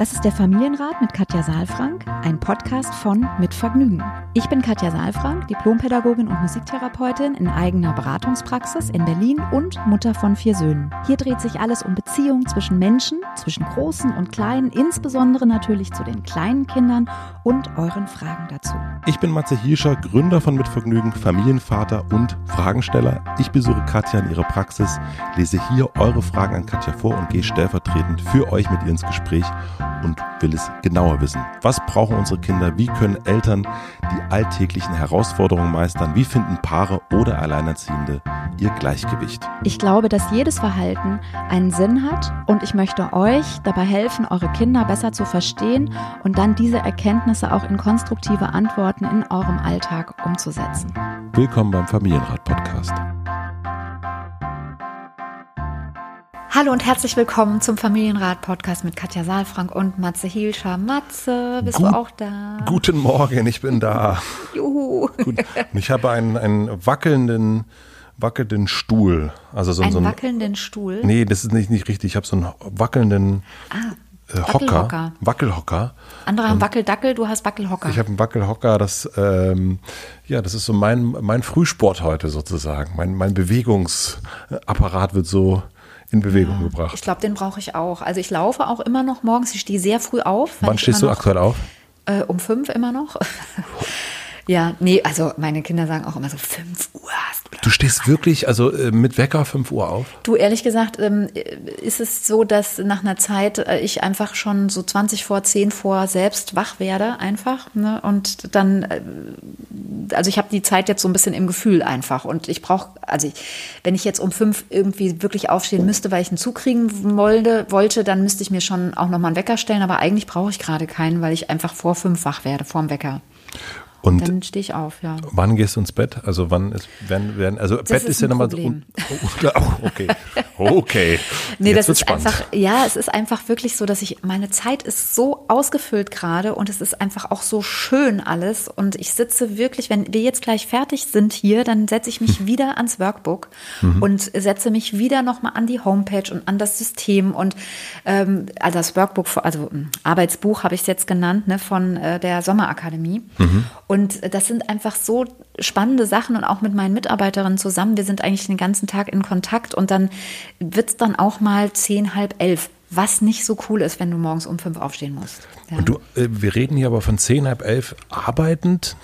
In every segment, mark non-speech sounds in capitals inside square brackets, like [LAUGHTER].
Das ist der Familienrat mit Katja Saalfrank, ein Podcast von Mit Vergnügen. Ich bin Katja Saalfrank, Diplompädagogin und Musiktherapeutin in eigener Beratungspraxis in Berlin und Mutter von vier Söhnen. Hier dreht sich alles um Beziehungen zwischen Menschen, zwischen Großen und Kleinen, insbesondere natürlich zu den kleinen Kindern und euren Fragen dazu. Ich bin Matze Hirscher, Gründer von Mit Vergnügen, Familienvater und Fragensteller. Ich besuche Katja in ihrer Praxis, lese hier eure Fragen an Katja vor und gehe stellvertretend für euch mit ihr ins Gespräch und will es genauer wissen. Was brauchen unsere Kinder? Wie können Eltern die alltäglichen Herausforderungen meistern? Wie finden Paare oder Alleinerziehende ihr Gleichgewicht? Ich glaube, dass jedes Verhalten einen Sinn hat und ich möchte euch dabei helfen, eure Kinder besser zu verstehen und dann diese Erkenntnisse auch in konstruktive Antworten in eurem Alltag umzusetzen. Willkommen beim Familienrat Hallo und herzlich willkommen zum Familienrat-Podcast mit Katja Saalfrank und Matze Hielscher. Matze, bist Gut, du auch da? Guten Morgen, ich bin da. [LAUGHS] Juhu. Gut. Und ich habe einen, einen wackelnden, wackelnden Stuhl. Also so, einen so einen wackelnden Stuhl? Nee, das ist nicht, nicht richtig. Ich habe so einen wackelnden ah, äh, Hocker. Wackelhocker. Andere haben Wackeldackel, du hast Wackelhocker. Ich habe einen Wackelhocker, das, ähm, ja, das ist so mein, mein Frühsport heute sozusagen. Mein, mein Bewegungsapparat wird so in Bewegung ja, gebracht. Ich glaube, den brauche ich auch. Also ich laufe auch immer noch morgens. Ich stehe sehr früh auf. Wann stehst du aktuell auf? Äh, um fünf immer noch. Ja, nee, also meine Kinder sagen auch immer so, 5 Uhr hast du. Du stehst wirklich, also äh, mit Wecker 5 Uhr auf? Du, ehrlich gesagt, ähm, ist es so, dass nach einer Zeit äh, ich einfach schon so 20 vor 10 vor selbst wach werde, einfach. Ne? Und dann, äh, also ich habe die Zeit jetzt so ein bisschen im Gefühl einfach. Und ich brauche, also ich, wenn ich jetzt um 5 irgendwie wirklich aufstehen müsste, weil ich einen Zug kriegen wollte, wollte, dann müsste ich mir schon auch nochmal einen Wecker stellen. Aber eigentlich brauche ich gerade keinen, weil ich einfach vor 5 wach werde, vorm Wecker. Und dann stehe ich auf, ja. Wann gehst du ins Bett? Also wann ist, werden, werden, also das Bett ist, ist ja nochmal so. Oh, [LAUGHS] okay. Okay. [LAUGHS] nee, Jetzt das ist spannend. einfach, ja, es ist einfach wirklich so, dass ich, meine Zeit ist so ausgefüllt gerade und es ist einfach auch so schön alles. Und ich sitze wirklich, wenn wir jetzt gleich fertig sind hier, dann setze ich mich [LAUGHS] wieder ans Workbook mhm. und setze mich wieder nochmal an die Homepage und an das System und ähm, also das Workbook, also hm, Arbeitsbuch habe ich es jetzt genannt, ne, von äh, der Sommerakademie. Mhm. Und das sind einfach so spannende Sachen und auch mit meinen Mitarbeiterinnen zusammen. Wir sind eigentlich den ganzen Tag in Kontakt und dann wird es dann auch mal zehn, halb elf. Was nicht so cool ist, wenn du morgens um fünf aufstehen musst. Ja. Und du, äh, wir reden hier aber von zehn, halb elf arbeitend.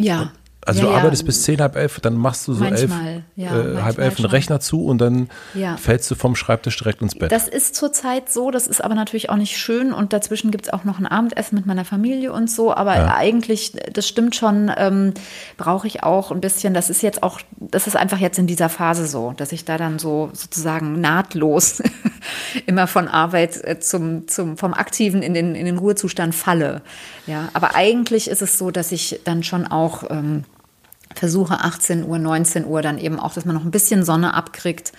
Ja. Also ja, du arbeitest ja. bis zehn, halb elf, dann machst du so manchmal, elf, ja, äh, halb elf einen Rechner zu und dann fällst du vom Schreibtisch direkt ins Bett. Das ist zurzeit so, das ist aber natürlich auch nicht schön und dazwischen gibt es auch noch ein Abendessen mit meiner Familie und so, aber eigentlich, das stimmt schon, ähm, brauche ich auch ein bisschen, das ist jetzt auch, das ist einfach jetzt in dieser Phase so, dass ich da dann so sozusagen nahtlos [LAUGHS] immer von Arbeit äh, zum, zum, vom Aktiven in den, in den Ruhezustand falle. Ja, aber eigentlich ist es so, dass ich dann schon auch ähm, versuche 18 Uhr, 19 Uhr dann eben auch, dass man noch ein bisschen Sonne abkriegt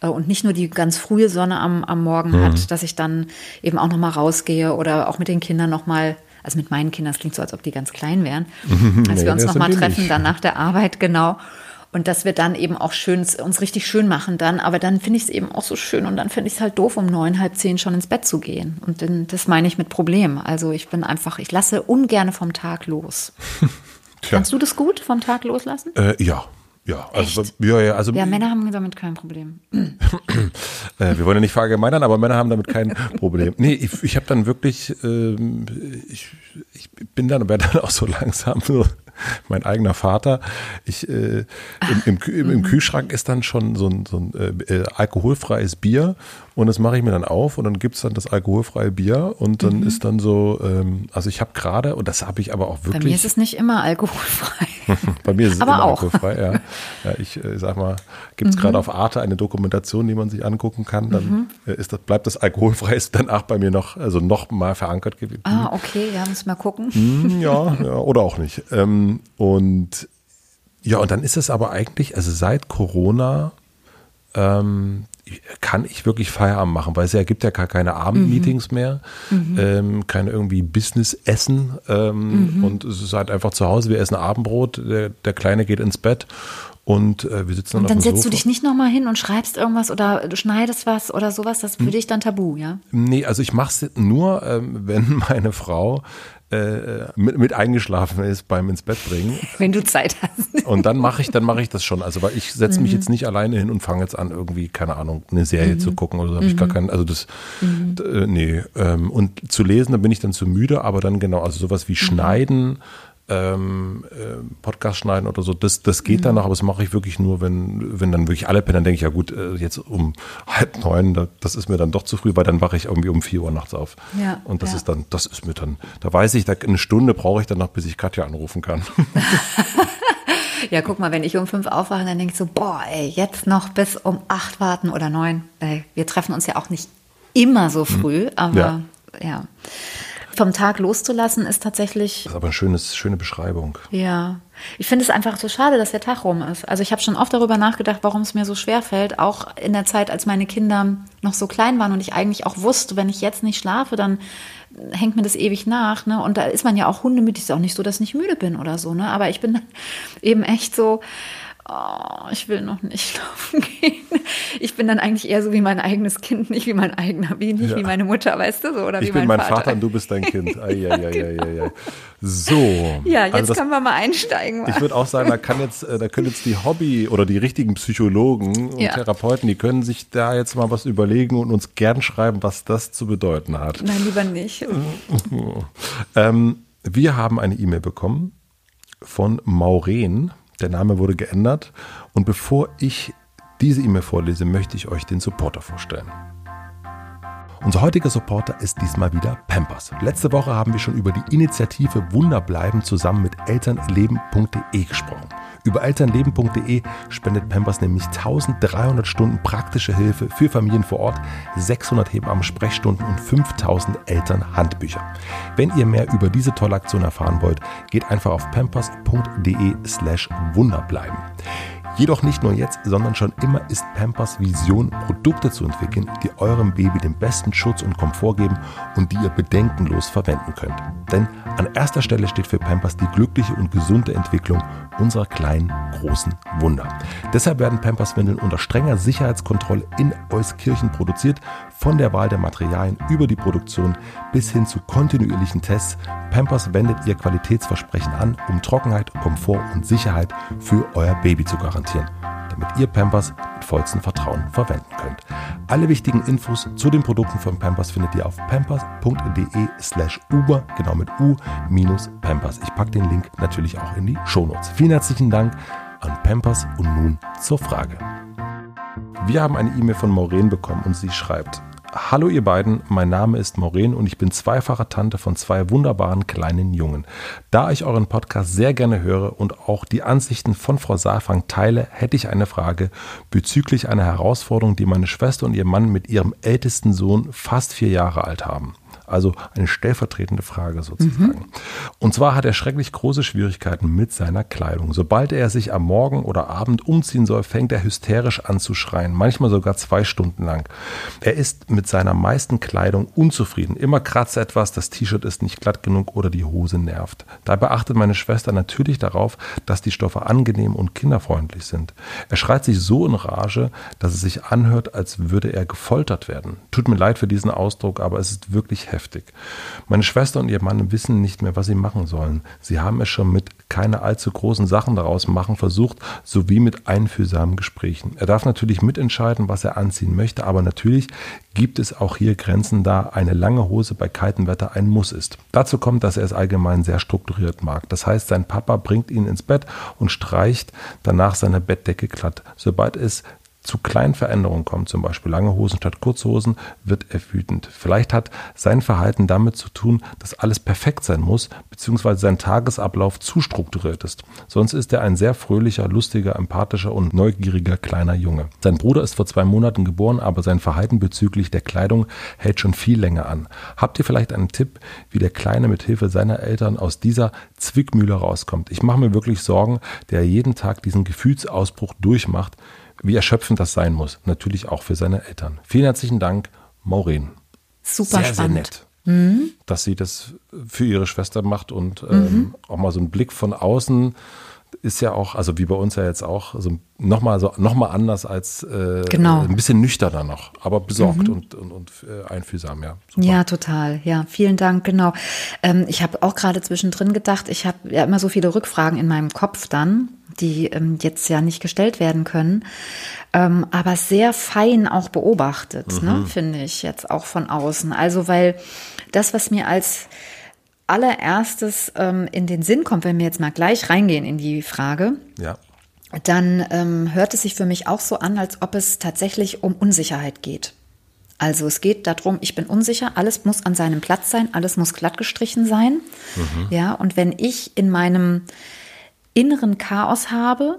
äh, und nicht nur die ganz frühe Sonne am, am Morgen mhm. hat, dass ich dann eben auch noch mal rausgehe oder auch mit den Kindern noch mal also mit meinen Kindern, es klingt so, als ob die ganz klein wären, [LAUGHS] als nee, wir uns noch mal treffen, dann nach der Arbeit, genau. Und dass wir dann eben auch schön, uns richtig schön machen dann. Aber dann finde ich es eben auch so schön und dann finde ich es halt doof, um neun, halb zehn schon ins Bett zu gehen. Und das meine ich mit Problem. Also ich bin einfach, ich lasse ungern vom Tag los. [LAUGHS] Tja. Kannst du das gut vom Tag loslassen? Äh, ja. Ja, also, ja, ja, also ja, Männer haben damit kein Problem. [CLEARS THROAT] äh, wir wollen ja nicht verallgemeinern, aber Männer haben damit kein [LAUGHS] Problem. Nee, ich, ich habe dann wirklich, äh, ich, ich bin dann, werde dann auch so langsam so [LAUGHS] mein eigener Vater. Ich, äh, im, im, im. Kühlschrank ist dann schon so ein, so ein äh, äh, alkoholfreies Bier und das mache ich mir dann auf und dann gibt es dann das alkoholfreie Bier und dann mhm. ist dann so, ähm, also ich habe gerade, und das habe ich aber auch wirklich. Bei mir ist es nicht immer alkoholfrei. [LAUGHS] Bei mir ist es aber immer auch. alkoholfrei, ja. ja ich äh, sag mal, gibt es mhm. gerade auf Arte eine Dokumentation, die man sich angucken kann, dann mhm. Äh, ist das, bleibt das alkoholfrei, ist danach bei mir noch, also noch mal verankert gewesen. Ah, okay, ja, muss mal gucken. Hm, ja, [LAUGHS] ja, oder auch nicht. Ähm, und ja, und dann ist es aber eigentlich, also seit Corona ähm, kann ich wirklich Feierabend machen, weil es ja gibt ja gar keine Abendmeetings mhm. mehr, mhm. Ähm, keine irgendwie Business-Essen ähm, mhm. und es ist halt einfach zu Hause, wir essen Abendbrot, der, der Kleine geht ins Bett Und äh, wir sitzen dann Und dann auf dem setzt Sofa. du dich nicht nochmal hin und schreibst irgendwas oder du schneidest was oder sowas. Das ist Hm. für dich dann tabu, ja? Nee, also ich mache es nur, ähm, wenn [LAUGHS] meine Frau äh, mit, mit eingeschlafen ist beim ins Bett bringen. [LAUGHS] Wenn du Zeit hast. Und dann mache ich, dann mache ich das schon. Also weil ich setze mich jetzt nicht alleine hin und fange jetzt an, irgendwie, keine Ahnung, eine Serie zu gucken oder so. Habe ich gar keinen, also das, d- äh, nee. Ähm, und zu lesen, da bin ich dann zu müde, aber dann genau, also sowas wie Schneiden, ähm, äh, Podcast schneiden oder so, das, das geht dann noch, aber das mache ich wirklich nur, wenn, wenn dann wirklich alle pennen, dann denke ich, ja gut, äh, jetzt um halb neun, da, das ist mir dann doch zu früh, weil dann wache ich irgendwie um vier Uhr nachts auf. Ja, und das ja. ist dann, das ist mir dann, da weiß ich, da, eine Stunde brauche ich dann noch, bis ich Katja anrufen kann. [LAUGHS] Ja, guck mal, wenn ich um fünf aufwache, dann denke ich so, boah, ey, jetzt noch bis um acht warten oder neun. Ey, wir treffen uns ja auch nicht immer so früh, aber ja. Vom Tag loszulassen ist tatsächlich Das ist aber eine schönes, schöne Beschreibung. Ja, ich finde es einfach so schade, dass der Tag rum ist. Also ich habe schon oft darüber nachgedacht, warum es mir so schwer fällt, auch in der Zeit, als meine Kinder noch so klein waren und ich eigentlich auch wusste, wenn ich jetzt nicht schlafe, dann hängt mir das ewig nach. Ne? Und da ist man ja auch hundemütig. Ist auch nicht so, dass ich nicht müde bin oder so. Ne? Aber ich bin [LAUGHS] eben echt so, oh, ich will noch nicht [LAUGHS] schlafen gehen. Ich bin dann eigentlich eher so wie mein eigenes Kind, nicht wie mein eigener, wie nicht Ja. wie meine Mutter, weißt du so, oder Ich wie bin mein mein Vater. und du bist dein Kind. Ai, ai, ai, [LAUGHS] ai, ai. So. Ja, jetzt also das, können wir mal einsteigen. ich würde auch sagen, da kann jetzt, äh, da können jetzt die Hobby oder die richtigen Psychologen und Ja. Therapeuten, die können sich da jetzt mal was überlegen und uns gern schreiben, was das zu bedeuten hat. Nein, lieber nicht. [LAUGHS] Ähm, wir haben eine E-Mail bekommen von Maureen. Der Name wurde geändert. Und bevor ich diese E-Mail vorlese, möchte ich euch den Supporter vorstellen. Unser heutiger Supporter ist diesmal wieder Pampers. Letzte Woche haben wir schon über die Initiative Wunder bleiben zusammen mit elternleben.de gesprochen. Über elternleben.de spendet Pampers nämlich 1300 Stunden praktische Hilfe für Familien vor Ort, 600 Hebammen-Sprechstunden und 5000 Elternhandbücher. Wenn ihr mehr über diese tolle Aktion erfahren wollt, geht einfach auf pampers.de slash wunderbleiben. Jedoch nicht nur jetzt, sondern schon immer ist Pampers Vision, Produkte zu entwickeln, die eurem Baby den besten Schutz und Komfort geben und die ihr bedenkenlos verwenden könnt. Denn an erster Stelle steht für Pampers die glückliche und gesunde Entwicklung unserer kleinen, großen Wunder. Deshalb werden Pampers-Windeln unter strenger Sicherheitskontrolle in Euskirchen produziert, von der Wahl der Materialien über die Produktion bis hin zu kontinuierlichen Tests. Pampers wendet ihr Qualitätsversprechen an, um Trockenheit, Komfort und Sicherheit für euer Baby zu garantieren, damit ihr Pampers mit vollstem Vertrauen verwenden könnt. Alle wichtigen Infos zu den Produkten von Pampers findet ihr auf pampers.de slash uber, genau mit u minus Pampers. Ich packe den Link natürlich auch in die Shownotes. Vielen herzlichen Dank an Pampers und nun zur Frage. Wir haben eine E-Mail von Maureen bekommen und sie schreibt, Hallo ihr beiden, mein Name ist Maureen und ich bin zweifache Tante von zwei wunderbaren kleinen Jungen. Da ich euren Podcast sehr gerne höre und auch die Ansichten von Frau Saalfang teile, hätte ich eine Frage bezüglich einer Herausforderung, die meine Schwester und ihr Mann mit ihrem ältesten Sohn fast vier Jahre alt haben. Also eine stellvertretende Frage sozusagen. Und zwar hat er schrecklich große Schwierigkeiten mit seiner Kleidung. Sobald er sich am Morgen oder Abend umziehen soll, fängt er hysterisch an zu schreien, manchmal sogar zwei Stunden lang. Er ist mit seiner meisten Kleidung unzufrieden. Immer kratzt etwas, das T-Shirt ist nicht glatt genug oder die Hose nervt. Dabei achtet meine Schwester natürlich darauf, dass die Stoffe angenehm und kinderfreundlich sind. Er schreit sich so in Rage, dass es sich anhört, als würde er gefoltert werden. Tut mir leid für diesen Ausdruck, aber es ist wirklich heftig. Meine Schwester und ihr Mann wissen nicht mehr, was sie machen sollen. Sie haben es schon mit keine allzu großen Sachen daraus machen versucht, sowie mit einfühlsamen Gesprächen. Er darf natürlich mitentscheiden, was er anziehen möchte, aber natürlich gibt es auch hier Grenzen, da eine lange Hose bei kaltem Wetter ein Muss ist. Dazu kommt, dass er es allgemein sehr strukturiert mag. Das heißt, sein Papa bringt ihn ins Bett und streicht danach seine Bettdecke glatt. Sobald es zu kleinen Veränderungen kommt, zum Beispiel lange Hosen statt Kurzhosen, wird er wütend. Vielleicht hat sein Verhalten damit zu tun, dass alles perfekt sein muss, beziehungsweise sein Tagesablauf zu strukturiert ist. Sonst ist er ein sehr fröhlicher, lustiger, empathischer und neugieriger kleiner Junge. Sein Bruder ist vor zwei Monaten geboren, aber sein Verhalten bezüglich der Kleidung hält schon viel länger an. Habt ihr vielleicht einen Tipp, wie der Kleine mit Hilfe seiner Eltern aus dieser Zwickmühle rauskommt? Ich mache mir wirklich Sorgen, der jeden Tag diesen Gefühlsausbruch durchmacht, wie erschöpfend das sein muss. Natürlich auch für seine Eltern. Vielen herzlichen Dank, Maureen. Super sehr, spannend. sehr nett, dass sie das für ihre Schwester macht und ähm, auch mal so einen Blick von außen ist ja auch, also wie bei uns ja jetzt auch, so nochmal so, noch mal anders als äh, genau. ein bisschen nüchterner noch, aber besorgt mhm. und, und, und äh, einfühlsam, ja. Super. Ja, total. Ja, vielen Dank, genau. Ähm, ich habe auch gerade zwischendrin gedacht, ich habe ja immer so viele Rückfragen in meinem Kopf dann, die ähm, jetzt ja nicht gestellt werden können, ähm, aber sehr fein auch beobachtet, ne, mhm. ne, finde ich jetzt auch von außen. Also weil das, was mir als allererstes ähm, in den Sinn kommt, wenn wir jetzt mal gleich reingehen in die Frage, ja. dann ähm, hört es sich für mich auch so an, als ob es tatsächlich um Unsicherheit geht. Also es geht darum, ich bin unsicher, alles muss an seinem Platz sein, alles muss glatt gestrichen sein. Mhm. Ja, und wenn ich in meinem inneren Chaos habe,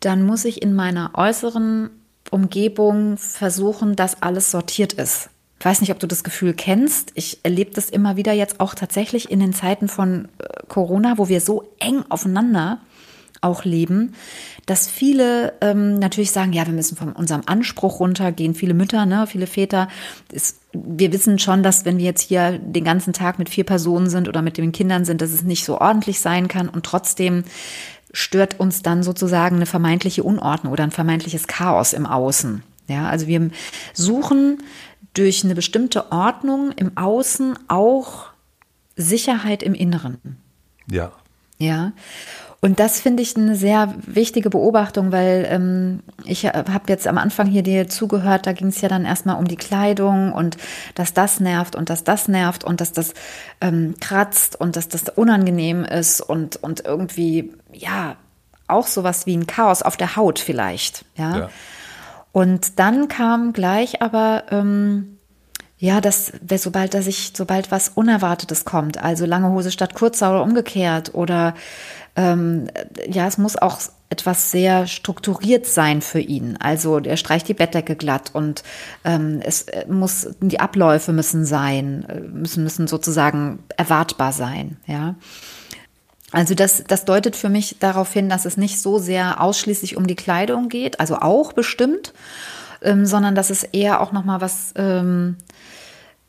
dann muss ich in meiner äußeren Umgebung versuchen, dass alles sortiert ist. Ich weiß nicht, ob du das Gefühl kennst. Ich erlebe das immer wieder jetzt auch tatsächlich in den Zeiten von äh, Corona, wo wir so eng aufeinander auch leben, dass viele ähm, natürlich sagen, ja, wir müssen von unserem Anspruch runtergehen. Viele Mütter, ne, viele Väter. Ist, wir wissen schon, dass wenn wir jetzt hier den ganzen Tag mit vier Personen sind oder mit den Kindern sind, dass es nicht so ordentlich sein kann und trotzdem stört uns dann sozusagen eine vermeintliche Unordnung oder ein vermeintliches Chaos im Außen. Ja, also wir suchen durch eine bestimmte Ordnung im Außen auch Sicherheit im Inneren. Ja. Ja. Und das finde ich eine sehr wichtige Beobachtung, weil ähm, ich habe jetzt am Anfang hier dir zugehört, da ging es ja dann erstmal um die Kleidung und dass das nervt und dass das nervt und dass das ähm, kratzt und dass das unangenehm ist und, und irgendwie, ja, auch sowas wie ein Chaos auf der Haut vielleicht. Ja. ja. Und dann kam gleich aber, ähm, ja, dass, sobald, dass ich, sobald was Unerwartetes kommt, also lange Hose statt kurzer oder umgekehrt oder ähm, ja, es muss auch etwas sehr strukturiert sein für ihn. Also er streicht die Bettdecke glatt und ähm, es äh, muss, die Abläufe müssen sein, müssen, müssen sozusagen erwartbar sein, ja. Also das, das deutet für mich darauf hin, dass es nicht so sehr ausschließlich um die Kleidung geht, also auch bestimmt, ähm, sondern dass es eher auch noch mal was, ähm,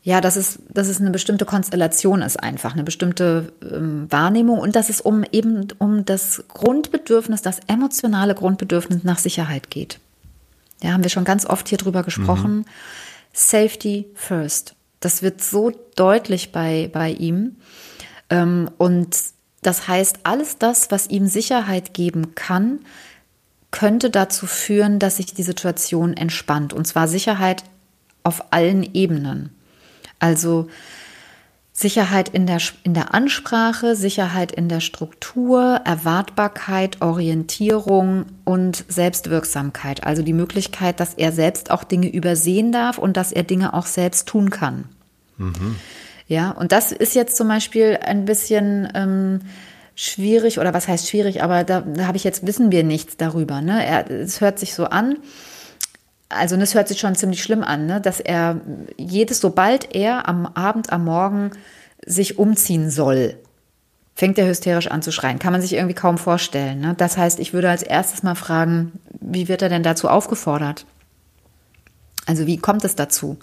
ja, dass es, dass es eine bestimmte Konstellation ist einfach, eine bestimmte ähm, Wahrnehmung und dass es um eben um das Grundbedürfnis, das emotionale Grundbedürfnis nach Sicherheit geht. Ja, haben wir schon ganz oft hier drüber gesprochen. Mhm. Safety first. Das wird so deutlich bei, bei ihm. Ähm, und das heißt, alles das, was ihm Sicherheit geben kann, könnte dazu führen, dass sich die Situation entspannt. Und zwar Sicherheit auf allen Ebenen. Also Sicherheit in der, in der Ansprache, Sicherheit in der Struktur, Erwartbarkeit, Orientierung und Selbstwirksamkeit. Also die Möglichkeit, dass er selbst auch Dinge übersehen darf und dass er Dinge auch selbst tun kann. Mhm. Ja, und das ist jetzt zum Beispiel ein bisschen ähm, schwierig, oder was heißt schwierig, aber da, da habe ich jetzt, wissen wir nichts darüber. Ne? Er, es hört sich so an, also das hört sich schon ziemlich schlimm an, ne? dass er jedes, sobald er am Abend, am Morgen sich umziehen soll, fängt er hysterisch an zu schreien. Kann man sich irgendwie kaum vorstellen. Ne? Das heißt, ich würde als erstes mal fragen, wie wird er denn dazu aufgefordert? Also wie kommt es dazu?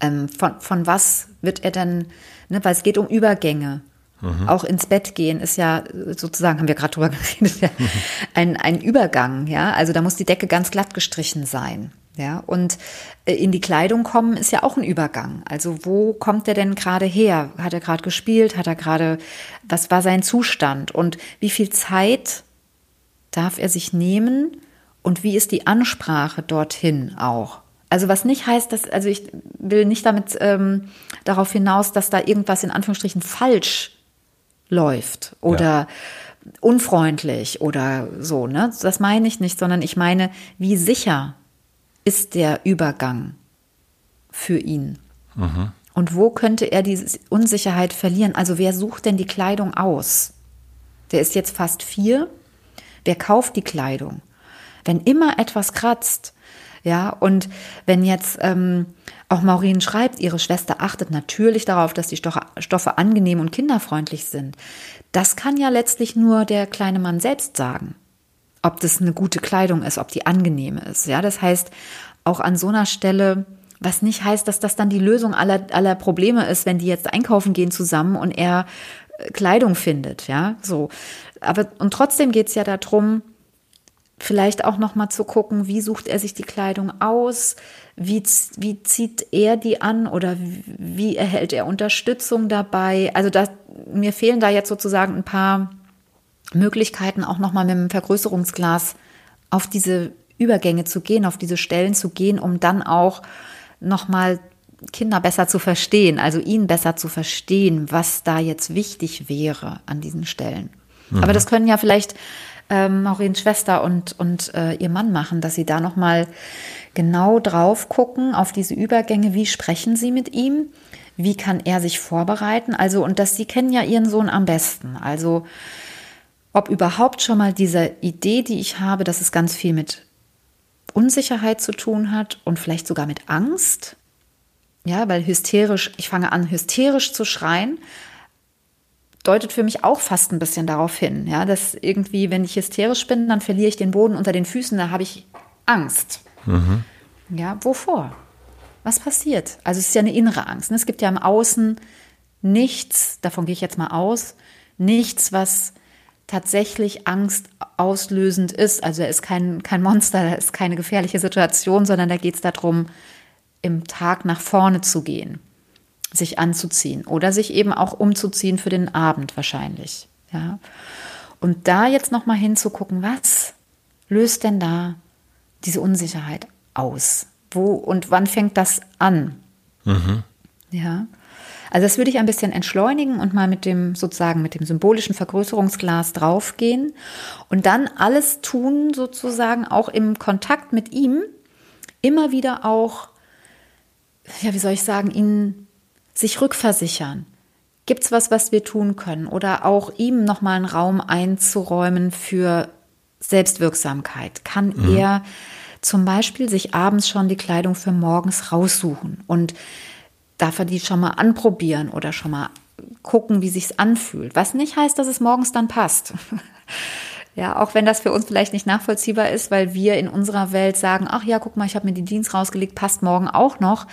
Ähm, von, von was wird er denn, ne, weil es geht um Übergänge. Mhm. Auch ins Bett gehen ist ja sozusagen, haben wir gerade drüber [LAUGHS] geredet, ja, ein, ein Übergang, ja. Also da muss die Decke ganz glatt gestrichen sein. Ja, und äh, in die Kleidung kommen ist ja auch ein Übergang. Also wo kommt er denn gerade her? Hat er gerade gespielt? Hat er gerade, was war sein Zustand? Und wie viel Zeit darf er sich nehmen? Und wie ist die Ansprache dorthin auch? Also was nicht heißt, dass, also ich will nicht damit ähm, darauf hinaus, dass da irgendwas in Anführungsstrichen falsch läuft oder ja. unfreundlich oder so, ne? Das meine ich nicht, sondern ich meine, wie sicher ist der Übergang für ihn? Mhm. Und wo könnte er diese Unsicherheit verlieren? Also wer sucht denn die Kleidung aus? Der ist jetzt fast vier. Wer kauft die Kleidung? Wenn immer etwas kratzt, ja, und wenn jetzt ähm, auch Maureen schreibt, ihre Schwester achtet natürlich darauf, dass die Stoffe angenehm und kinderfreundlich sind. Das kann ja letztlich nur der kleine Mann selbst sagen. Ob das eine gute Kleidung ist, ob die angenehm ist. Ja, das heißt, auch an so einer Stelle, was nicht heißt, dass das dann die Lösung aller, aller Probleme ist, wenn die jetzt einkaufen gehen zusammen und er äh, Kleidung findet, ja, so, aber und trotzdem geht es ja darum, vielleicht auch noch mal zu gucken, wie sucht er sich die Kleidung aus, wie, wie zieht er die an oder wie erhält er Unterstützung dabei. Also das, mir fehlen da jetzt sozusagen ein paar Möglichkeiten, auch noch mal mit dem Vergrößerungsglas auf diese Übergänge zu gehen, auf diese Stellen zu gehen, um dann auch noch mal Kinder besser zu verstehen, also ihn besser zu verstehen, was da jetzt wichtig wäre an diesen Stellen. Mhm. Aber das können ja vielleicht ähm, Maurins Schwester und, und äh, ihr Mann machen, dass sie da nochmal genau drauf gucken auf diese Übergänge, wie sprechen sie mit ihm, wie kann er sich vorbereiten, also und dass sie kennen ja ihren Sohn am besten, also ob überhaupt schon mal diese Idee, die ich habe, dass es ganz viel mit Unsicherheit zu tun hat und vielleicht sogar mit Angst, ja, weil hysterisch, ich fange an, hysterisch zu schreien, deutet für mich auch fast ein bisschen darauf hin, ja, dass irgendwie, wenn ich hysterisch bin, dann verliere ich den Boden unter den Füßen, da habe ich Angst. Mhm. Ja, wovor? Was passiert? Also es ist ja eine innere Angst. Ne? Es gibt ja im Außen nichts, davon gehe ich jetzt mal aus, nichts, was tatsächlich Angst auslösend ist. Also er ist kein, kein Monster, er ist keine gefährliche Situation, sondern da geht es darum, im Tag nach vorne zu gehen sich anzuziehen oder sich eben auch umzuziehen für den Abend wahrscheinlich. Ja. Und da jetzt noch mal hinzugucken, was löst denn da diese Unsicherheit aus? Wo und wann fängt das an? Mhm. Ja. Also das würde ich ein bisschen entschleunigen und mal mit dem sozusagen mit dem symbolischen Vergrößerungsglas draufgehen und dann alles tun sozusagen auch im Kontakt mit ihm immer wieder auch ja, wie soll ich sagen, ihn sich rückversichern. Gibt es was, was wir tun können? Oder auch ihm nochmal einen Raum einzuräumen für Selbstwirksamkeit? Kann mhm. er zum Beispiel sich abends schon die Kleidung für morgens raussuchen und darf er die schon mal anprobieren oder schon mal gucken, wie sich's anfühlt? Was nicht heißt, dass es morgens dann passt. [LAUGHS] Ja, auch wenn das für uns vielleicht nicht nachvollziehbar ist, weil wir in unserer Welt sagen, ach ja, guck mal, ich habe mir die Jeans rausgelegt, passt morgen auch noch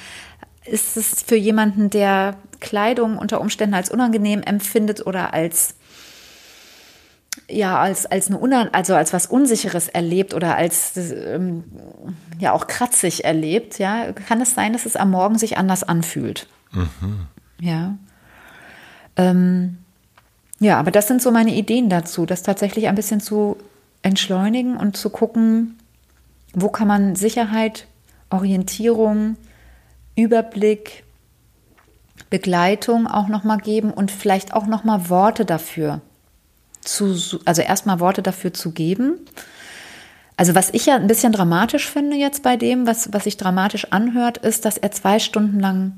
ist es für jemanden, der Kleidung unter Umständen als unangenehm empfindet oder als ja als als eine Unan also als was Unsicheres erlebt oder als ähm, ja auch kratzig erlebt, ja, kann es sein, dass es am Morgen sich anders anfühlt. Mhm. Ja. Ähm, ja, aber das sind so meine Ideen dazu, das tatsächlich ein bisschen zu entschleunigen und zu gucken, wo kann man Sicherheit, Orientierung, Überblick, Begleitung auch noch mal geben und vielleicht auch noch mal Worte dafür zu, also erstmal Worte dafür zu geben. Also was ich ja ein bisschen dramatisch finde jetzt bei dem, was, was sich dramatisch anhört, ist, dass er zwei Stunden lang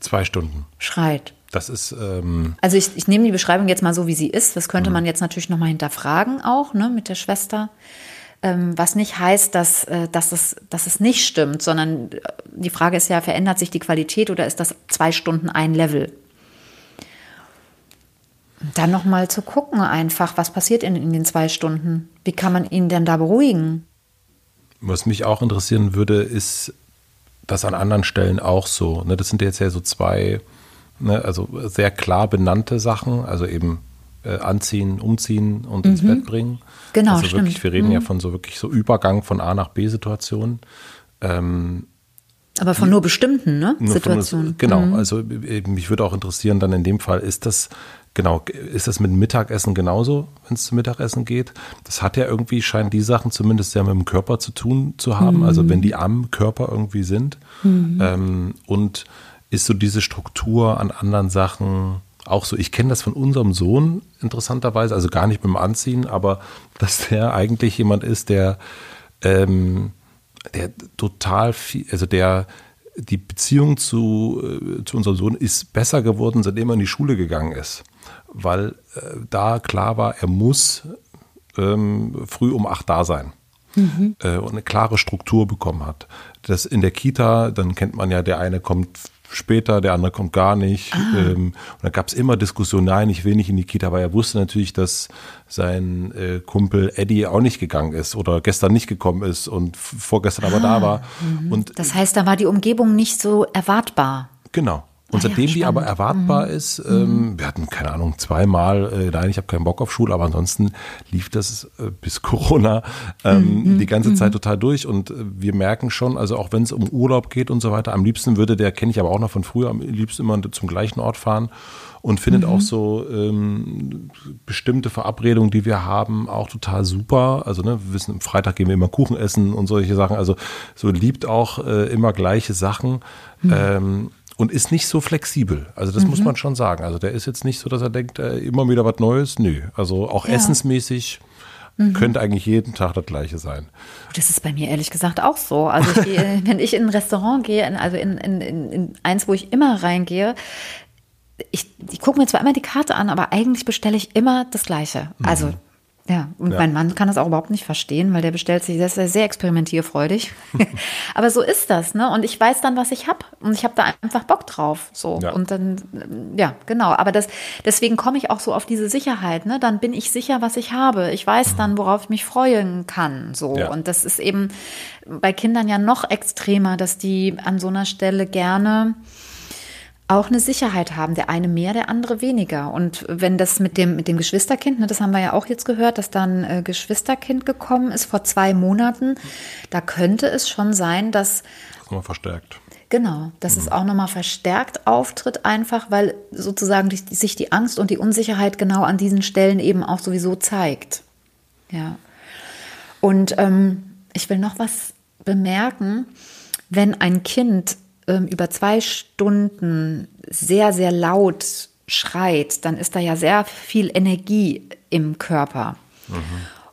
zwei Stunden schreit. Das ist. Ähm also ich, ich nehme die Beschreibung jetzt mal so, wie sie ist. Das könnte mhm. man jetzt natürlich noch mal hinterfragen auch ne, mit der Schwester. Ähm, was nicht heißt, dass, äh, dass, es, dass es nicht stimmt, sondern äh, die Frage ist ja, verändert sich die Qualität oder ist das zwei Stunden ein Level? Dann nochmal zu gucken einfach, was passiert in, in den zwei Stunden? Wie kann man ihn denn da beruhigen? Was mich auch interessieren würde, ist das an anderen Stellen auch so. Ne? Das sind jetzt ja so zwei, ne, also sehr klar benannte Sachen, also eben äh, anziehen, umziehen und mhm. ins Bett bringen. Genau, also stimmt. Wirklich, wir reden mhm. ja von so wirklich so Übergang von A nach B Situationen. Ähm, aber von nur bestimmten ne? Situationen. Von, genau, mhm. also mich würde auch interessieren, dann in dem Fall, ist das, genau, ist das mit Mittagessen genauso, wenn es zum Mittagessen geht? Das hat ja irgendwie, scheinen die Sachen zumindest ja mit dem Körper zu tun zu haben, mhm. also wenn die am Körper irgendwie sind. Mhm. Ähm, und ist so diese Struktur an anderen Sachen, auch so, ich kenne das von unserem Sohn interessanterweise, also gar nicht beim Anziehen, aber [LAUGHS] dass der eigentlich jemand ist, der, ähm, der total viel, also der die Beziehung zu, äh, zu unserem Sohn ist besser geworden, seitdem er in die Schule gegangen ist. Weil äh, da klar war, er muss ähm, früh um acht da sein. Mhm. Äh, und eine klare Struktur bekommen hat. Das in der Kita, dann kennt man ja, der eine kommt später, der andere kommt gar nicht. Ah. Ähm, und da gab es immer Diskussionen, nein, ich will nicht in die Kita, aber er wusste natürlich, dass sein äh, Kumpel Eddie auch nicht gegangen ist oder gestern nicht gekommen ist und vorgestern ah. aber da ah. war. Mhm. Und, das heißt, da war die Umgebung nicht so erwartbar. Genau. Und seitdem ja, die aber erwartbar mhm. ist, ähm, wir hatten, keine Ahnung, zweimal, äh, nein, ich habe keinen Bock auf Schule, aber ansonsten lief das äh, bis [LAUGHS] Corona ähm, mhm. die ganze Zeit mhm. total durch. Und äh, wir merken schon, also auch wenn es um Urlaub geht und so weiter, am liebsten würde der, kenne ich aber auch noch von früher, am liebsten immer zum gleichen Ort fahren und findet mhm. auch so ähm, bestimmte Verabredungen, die wir haben, auch total super. Also ne, wir wissen, Freitag gehen wir immer Kuchen essen und solche Sachen. Also so liebt auch äh, immer gleiche Sachen. Mhm. Ähm, und ist nicht so flexibel. Also das mhm. muss man schon sagen. Also der ist jetzt nicht so, dass er denkt, äh, immer wieder was Neues. Nö. Also auch ja. essensmäßig mhm. könnte eigentlich jeden Tag das gleiche sein. Das ist bei mir ehrlich gesagt auch so. Also ich gehe, [LAUGHS] wenn ich in ein Restaurant gehe, also in, in, in, in eins, wo ich immer reingehe, ich, ich gucke mir zwar immer die Karte an, aber eigentlich bestelle ich immer das Gleiche. Also mhm. Ja, und ja. mein Mann kann das auch überhaupt nicht verstehen, weil der bestellt sich, der ist sehr experimentierfreudig. [LAUGHS] Aber so ist das, ne? Und ich weiß dann, was ich habe. Und ich habe da einfach Bock drauf. So. Ja. Und dann, ja, genau. Aber das, deswegen komme ich auch so auf diese Sicherheit, ne? Dann bin ich sicher, was ich habe. Ich weiß dann, worauf ich mich freuen kann. So. Ja. Und das ist eben bei Kindern ja noch extremer, dass die an so einer Stelle gerne auch eine Sicherheit haben. Der eine mehr, der andere weniger. Und wenn das mit dem, mit dem Geschwisterkind, ne, das haben wir ja auch jetzt gehört, dass da ein äh, Geschwisterkind gekommen ist vor zwei Monaten, da könnte es schon sein, dass. Das mal verstärkt. Genau, dass mhm. es auch nochmal verstärkt auftritt, einfach weil sozusagen die, sich die Angst und die Unsicherheit genau an diesen Stellen eben auch sowieso zeigt. Ja. Und ähm, ich will noch was bemerken, wenn ein Kind ähm, über zwei Stunden sehr, sehr laut schreit, dann ist da ja sehr viel Energie im Körper. Mhm.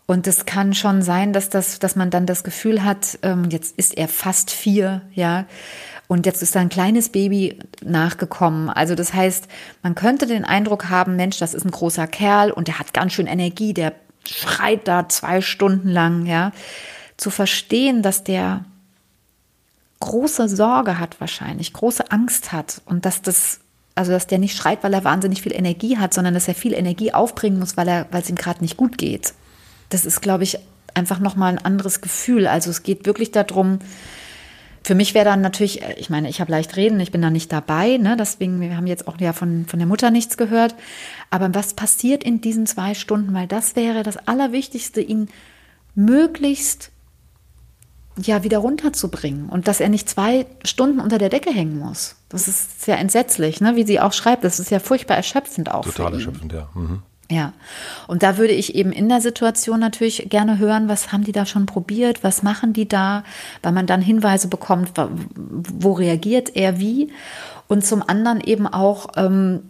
Und es kann schon sein, dass, das, dass man dann das Gefühl hat, ähm, jetzt ist er fast vier, ja, und jetzt ist da ein kleines Baby nachgekommen. Also das heißt, man könnte den Eindruck haben, Mensch, das ist ein großer Kerl und der hat ganz schön Energie, der schreit da zwei Stunden lang, ja. Zu verstehen, dass der große Sorge hat wahrscheinlich, große Angst hat und dass das, also dass der nicht schreit, weil er wahnsinnig viel Energie hat, sondern dass er viel Energie aufbringen muss, weil er, weil es ihm gerade nicht gut geht. Das ist, glaube ich, einfach nochmal ein anderes Gefühl. Also es geht wirklich darum, für mich wäre dann natürlich, ich meine, ich habe leicht reden, ich bin da nicht dabei, ne? deswegen, wir haben jetzt auch ja von, von der Mutter nichts gehört. Aber was passiert in diesen zwei Stunden? Weil das wäre das Allerwichtigste, ihn möglichst ja wieder runterzubringen und dass er nicht zwei Stunden unter der Decke hängen muss. Das ist sehr entsetzlich, ne? wie sie auch schreibt. Das ist ja furchtbar erschöpfend auch. Total erschöpfend, ja. Mhm. Ja, und da würde ich eben in der Situation natürlich gerne hören, was haben die da schon probiert, was machen die da, weil man dann Hinweise bekommt, wo reagiert er wie. Und zum anderen eben auch ähm,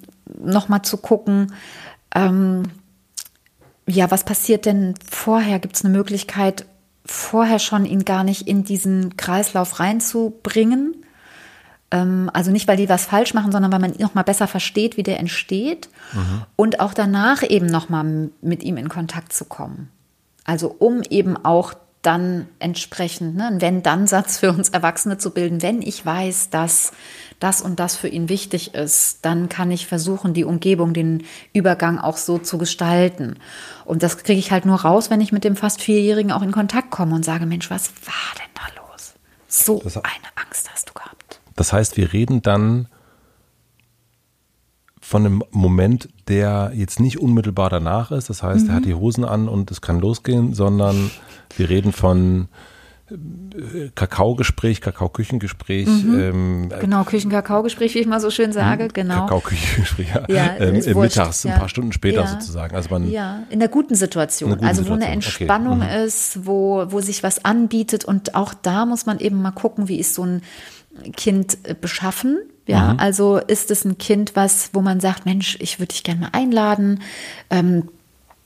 nochmal zu gucken, ähm, ja, was passiert denn vorher? Gibt es eine Möglichkeit, vorher schon ihn gar nicht in diesen Kreislauf reinzubringen. Ähm, also nicht, weil die was falsch machen, sondern weil man noch mal besser versteht, wie der entsteht mhm. und auch danach eben noch mal mit ihm in Kontakt zu kommen. Also um eben auch dann entsprechend ne, einen Wenn-Dann-Satz für uns Erwachsene zu bilden. Wenn ich weiß, dass das und das für ihn wichtig ist, dann kann ich versuchen, die Umgebung, den Übergang auch so zu gestalten. Und das kriege ich halt nur raus, wenn ich mit dem fast Vierjährigen auch in Kontakt komme und sage, Mensch, was war denn da los? So das, eine Angst hast du gehabt. Das heißt, wir reden dann von einem Moment, der jetzt nicht unmittelbar danach ist. Das heißt, mhm. er hat mhm. die Hosen an und es kann losgehen, sondern wir reden von Kakaogespräch, Kakaoküchengespräch. Mhm. Ähm, genau, Küchen-Kakaogespräch, wie ich mal so schön sage, mhm. genau. Kakaoküchengespräch, ja. ja [LAUGHS] ähm, mittags, ja. ein paar Stunden später ja. sozusagen. Also man, ja, in der guten Situation. Guten also wo Situation. eine Entspannung okay. mhm. ist, wo, wo sich was anbietet. Und auch da muss man eben mal gucken, wie ist so ein Kind äh, beschaffen. Ja, mhm. also ist es ein Kind, was, wo man sagt, Mensch, ich würde dich gerne mal einladen. Ähm,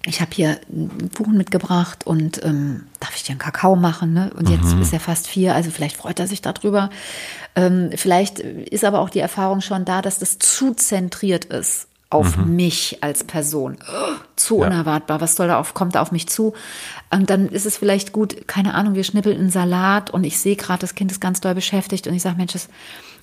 ich habe hier einen Kuchen mitgebracht und ähm, darf ich dir einen Kakao machen? Ne? Und jetzt mhm. ist er fast vier, also vielleicht freut er sich darüber. Ähm, vielleicht ist aber auch die Erfahrung schon da, dass das zu zentriert ist auf mhm. mich als Person. Oh, zu ja. unerwartbar. Was soll da auf, kommt da auf mich zu? Und dann ist es vielleicht gut, keine Ahnung, wir schnippeln einen Salat und ich sehe gerade, das Kind ist ganz doll beschäftigt und ich sage, Mensch, es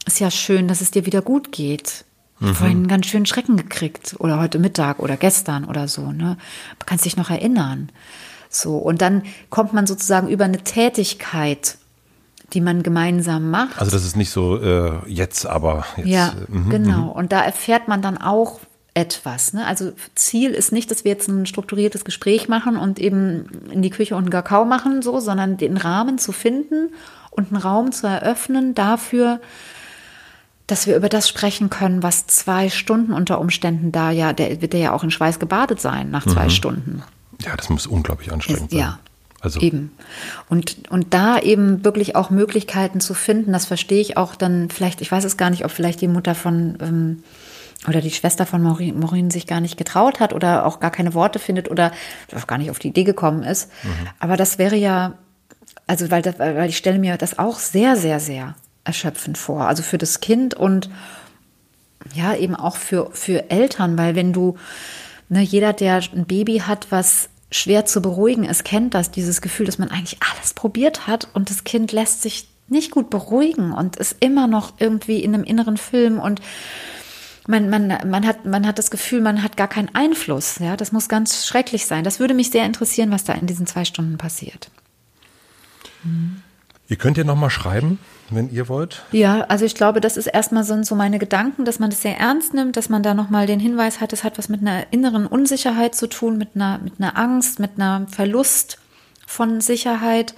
ist ja schön, dass es dir wieder gut geht. Mhm. vorhin einen ganz schönen Schrecken gekriegt oder heute Mittag oder gestern oder so. Ne? Man kann sich noch erinnern. So und dann kommt man sozusagen über eine Tätigkeit die man gemeinsam macht. Also das ist nicht so äh, jetzt, aber jetzt. Ja, äh, mhm, genau. Und da erfährt man dann auch etwas. Ne? Also Ziel ist nicht, dass wir jetzt ein strukturiertes Gespräch machen und eben in die Küche und einen Kakao machen, so, sondern den Rahmen zu finden und einen Raum zu eröffnen dafür, dass wir über das sprechen können, was zwei Stunden unter Umständen da ja, der wird ja auch in Schweiß gebadet sein nach zwei Mhm. Stunden. Ja, das muss unglaublich anstrengend Ist- sein. ja. Also Eben. Und, und da eben wirklich auch Möglichkeiten zu finden, das verstehe ich auch dann vielleicht, ich weiß es gar nicht, ob vielleicht die Mutter von ähm, oder die Schwester von Maureen, Maureen sich gar nicht getraut hat oder auch gar keine Worte findet oder auch gar nicht auf die Idee gekommen ist. Aber das wäre ja, also weil, weil ich stelle mir das auch sehr, sehr, sehr erschöpfend vor. Also für das Kind und ja, eben auch für, für Eltern, weil wenn du, ne, jeder, der ein Baby hat, was schwer zu beruhigen ist, kennt das, dieses Gefühl, dass man eigentlich alles probiert hat und das Kind lässt sich nicht gut beruhigen und ist immer noch irgendwie in einem inneren Film und man, man, man, hat, man hat das Gefühl, man hat gar keinen Einfluss. Ja, das muss ganz schrecklich sein. Das würde mich sehr interessieren, was da in diesen zwei Stunden passiert. ihr könnt ja noch mal schreiben, wenn ihr wollt. Ja, also ich glaube, das ist erstmal so, so meine Gedanken, dass man das sehr ernst nimmt, dass man da nochmal den Hinweis hat, es hat was mit einer inneren Unsicherheit zu tun, mit einer, mit einer Angst, mit einer Verlust von Sicherheit.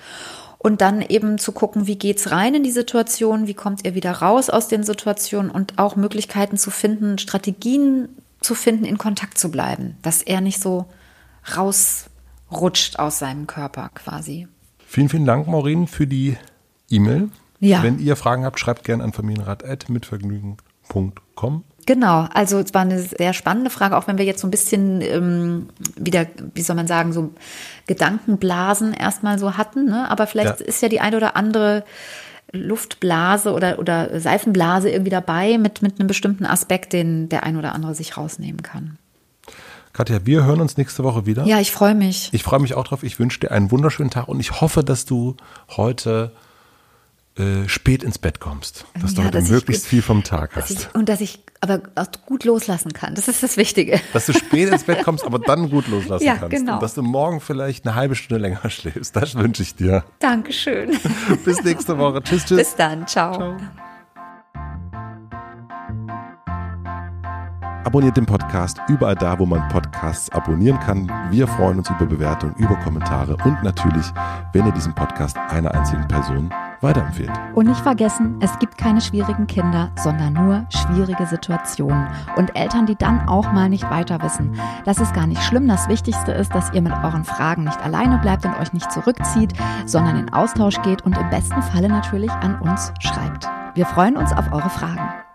Und dann eben zu gucken, wie geht's rein in die Situation, wie kommt ihr wieder raus aus den Situationen und auch Möglichkeiten zu finden, Strategien zu finden, in Kontakt zu bleiben, dass er nicht so rausrutscht aus seinem Körper quasi. Vielen, vielen Dank, Maureen, für die E-Mail. Ja. Wenn ihr Fragen habt, schreibt gerne an familienrat.mitvergnügen.com. Genau, also es war eine sehr spannende Frage, auch wenn wir jetzt so ein bisschen ähm, wieder, wie soll man sagen, so Gedankenblasen erstmal so hatten. Ne? Aber vielleicht Ja. ist ja die eine oder andere Luftblase oder, oder Seifenblase irgendwie dabei mit, mit einem bestimmten Aspekt, den der ein oder andere sich rausnehmen kann. Katja, wir hören uns nächste Woche wieder. Ja, ich freue mich. Ich freue mich auch drauf. Ich wünsche dir einen wunderschönen Tag und ich hoffe, dass du heute äh, spät ins Bett kommst. Dass du Ja, heute dass ich- möglichst viel vom Tag hast. ich, und dass ich aber auch gut loslassen kann. Das ist das Wichtige. Dass du spät ins Bett kommst, aber dann gut loslassen Ja, kannst. genau. Und dass du morgen vielleicht eine halbe Stunde länger schläfst. Das wünsche ich dir. Dankeschön. [LAUGHS] Bis nächste Woche. Tschüss, tschüss. Bis dann. Ciao. Ciao. Abonniert den Podcast überall da, wo man Podcasts abonnieren kann. Wir freuen uns über Bewertungen, über Kommentare und natürlich, wenn ihr diesen Podcast einer einzigen Person weiterempfehlt. Und nicht vergessen, es gibt keine schwierigen Kinder, sondern nur schwierige Situationen und Eltern, die dann auch mal nicht weiter wissen. Das ist gar nicht schlimm. Das Wichtigste ist, dass ihr mit euren Fragen nicht alleine bleibt und euch nicht zurückzieht, sondern in Austausch geht und im besten Falle natürlich an uns schreibt. Wir freuen uns auf eure Fragen.